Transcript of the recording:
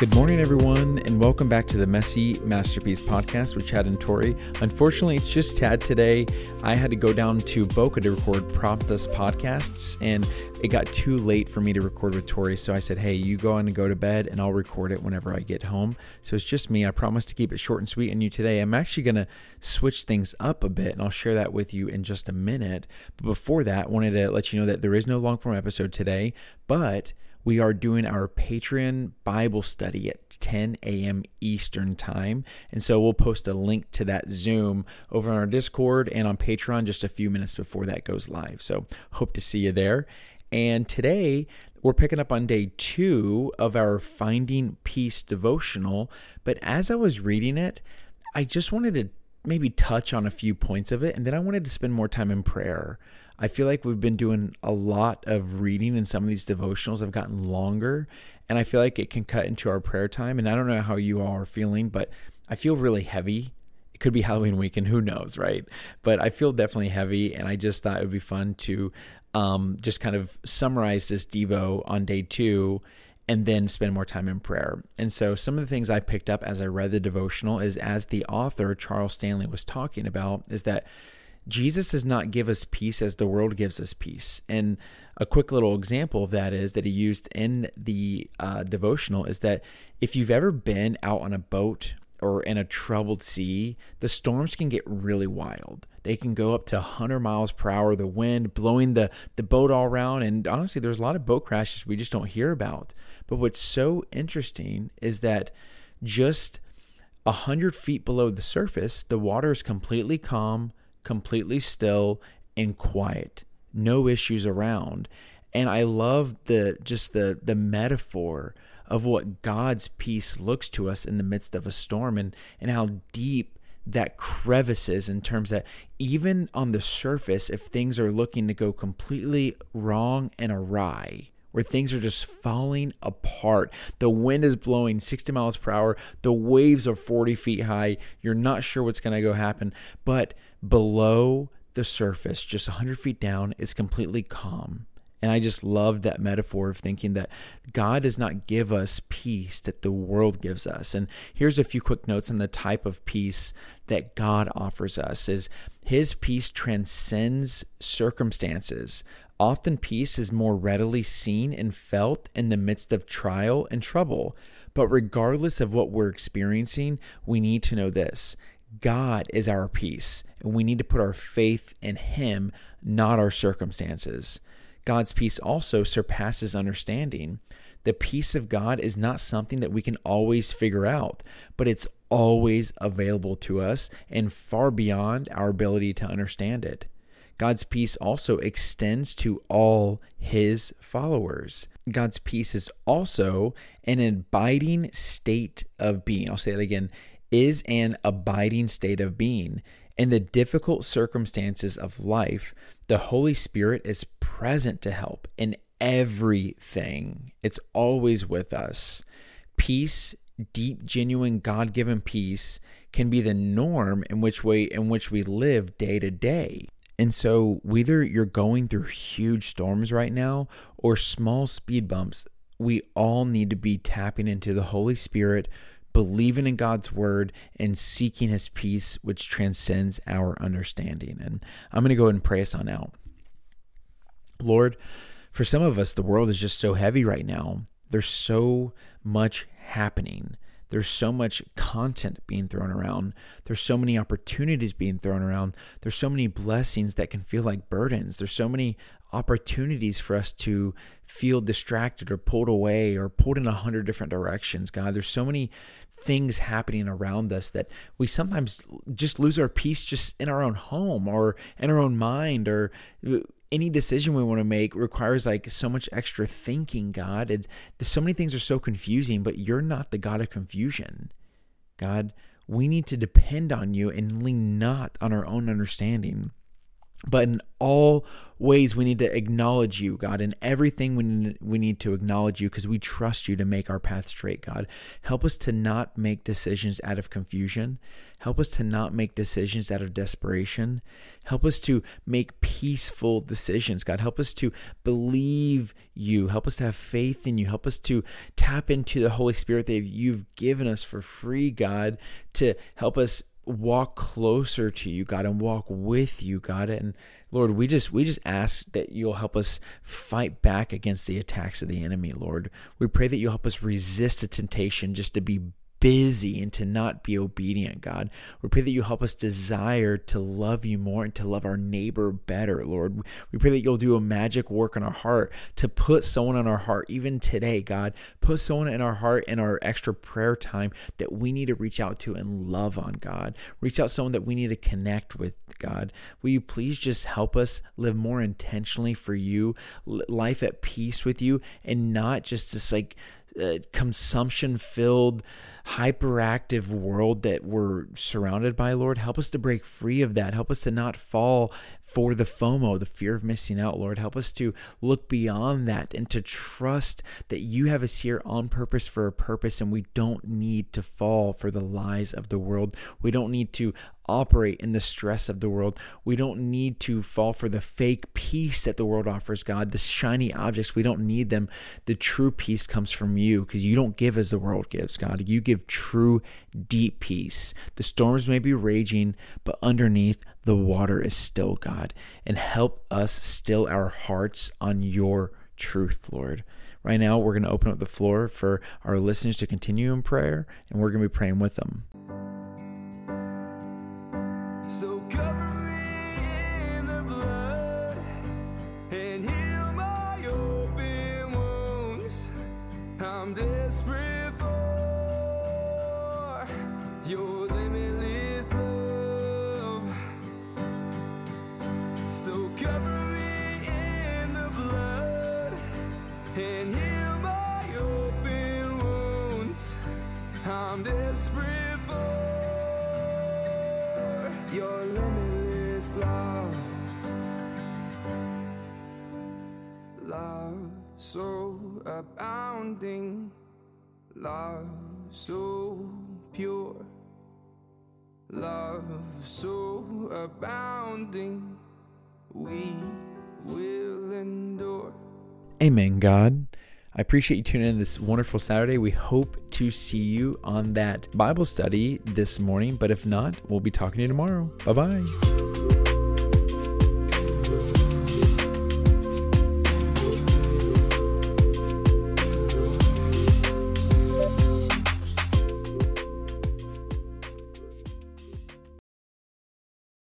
Good morning, everyone, and welcome back to the Messy Masterpiece podcast with Chad and Tori. Unfortunately, it's just Chad today. I had to go down to Boca to record Prompt Us podcasts, and it got too late for me to record with Tori. So I said, Hey, you go on and go to bed, and I'll record it whenever I get home. So it's just me. I promise to keep it short and sweet on you today. I'm actually going to switch things up a bit, and I'll share that with you in just a minute. But before that, I wanted to let you know that there is no long form episode today, but we are doing our Patreon Bible study at 10 a.m. Eastern Time. And so we'll post a link to that Zoom over on our Discord and on Patreon just a few minutes before that goes live. So hope to see you there. And today, we're picking up on day two of our Finding Peace devotional. But as I was reading it, I just wanted to maybe touch on a few points of it, and then I wanted to spend more time in prayer. I feel like we've been doing a lot of reading and some of these devotionals have gotten longer and I feel like it can cut into our prayer time and I don't know how you all are feeling but I feel really heavy. It could be Halloween weekend, who knows, right? But I feel definitely heavy and I just thought it would be fun to um, just kind of summarize this Devo on day two and then spend more time in prayer. And so some of the things I picked up as I read the devotional is as the author Charles Stanley was talking about is that Jesus does not give us peace as the world gives us peace. And a quick little example of that is that he used in the uh, devotional is that if you've ever been out on a boat or in a troubled sea, the storms can get really wild. They can go up to 100 miles per hour, the wind blowing the, the boat all around. And honestly, there's a lot of boat crashes we just don't hear about. But what's so interesting is that just 100 feet below the surface, the water is completely calm, completely still and quiet, no issues around. And I love the just the the metaphor of what God's peace looks to us in the midst of a storm and and how deep that crevice is in terms that even on the surface if things are looking to go completely wrong and awry where things are just falling apart. The wind is blowing 60 miles per hour. The waves are 40 feet high. You're not sure what's going to go happen. But below the surface, just 100 feet down, it's completely calm. And I just love that metaphor of thinking that God does not give us peace that the world gives us. And here's a few quick notes on the type of peace that God offers us is his peace transcends circumstances. Often peace is more readily seen and felt in the midst of trial and trouble. But regardless of what we're experiencing, we need to know this God is our peace, and we need to put our faith in Him, not our circumstances. God's peace also surpasses understanding. The peace of God is not something that we can always figure out, but it's always available to us and far beyond our ability to understand it. God's peace also extends to all his followers. God's peace is also an abiding state of being. I'll say that again is an abiding state of being. In the difficult circumstances of life, the Holy Spirit is present to help in everything. It's always with us. Peace, deep, genuine, God given peace, can be the norm in which way in which we live day to day. And so, whether you're going through huge storms right now or small speed bumps, we all need to be tapping into the Holy Spirit, believing in God's word, and seeking his peace, which transcends our understanding. And I'm going to go ahead and pray us on out. Lord, for some of us, the world is just so heavy right now. There's so much happening. There's so much content being thrown around. There's so many opportunities being thrown around. There's so many blessings that can feel like burdens. There's so many opportunities for us to feel distracted or pulled away or pulled in a hundred different directions. God, there's so many things happening around us that we sometimes just lose our peace just in our own home or in our own mind or any decision we want to make requires like so much extra thinking, God. It's, so many things are so confusing, but you're not the God of confusion. God, we need to depend on you and lean not on our own understanding. But in all ways we need to acknowledge you god in everything we need, we need to acknowledge you because we trust you to make our path straight god. Help us to not make decisions out of confusion. Help us to not make decisions out of desperation. Help us to make peaceful decisions god. Help us to believe you. Help us to have faith in you. Help us to tap into the holy spirit that you've given us for free god to help us walk closer to you, God, and walk with you, God. And Lord, we just we just ask that you'll help us fight back against the attacks of the enemy, Lord. We pray that you'll help us resist the temptation just to be busy and to not be obedient, God. We pray that you help us desire to love you more and to love our neighbor better, Lord. We pray that you'll do a magic work in our heart to put someone on our heart, even today, God. Put someone in our heart in our extra prayer time that we need to reach out to and love on, God. Reach out someone that we need to connect with, God. Will you please just help us live more intentionally for you, life at peace with you, and not just this like uh, consumption filled, hyperactive world that we're surrounded by, Lord. Help us to break free of that. Help us to not fall for the FOMO, the fear of missing out, Lord. Help us to look beyond that and to trust that you have us here on purpose for a purpose, and we don't need to fall for the lies of the world. We don't need to operate in the stress of the world. We don't need to fall for the fake peace that the world offers, God, the shiny objects. We don't need them. The true peace comes from you because you don't give as the world gives, God. You give true, deep peace. The storms may be raging, but underneath, the water is still, God. And help us still our hearts on your truth, Lord. Right now, we're going to open up the floor for our listeners to continue in prayer, and we're going to be praying with them. I'm desperate for your limitless love. So cover me in the blood and heal my open wounds. I'm desperate for your limitless love. Love so abound abounding, love so pure, love so abounding, we will endure. Amen, God. I appreciate you tuning in this wonderful Saturday. We hope to see you on that Bible study this morning, but if not, we'll be talking to you tomorrow. Bye bye.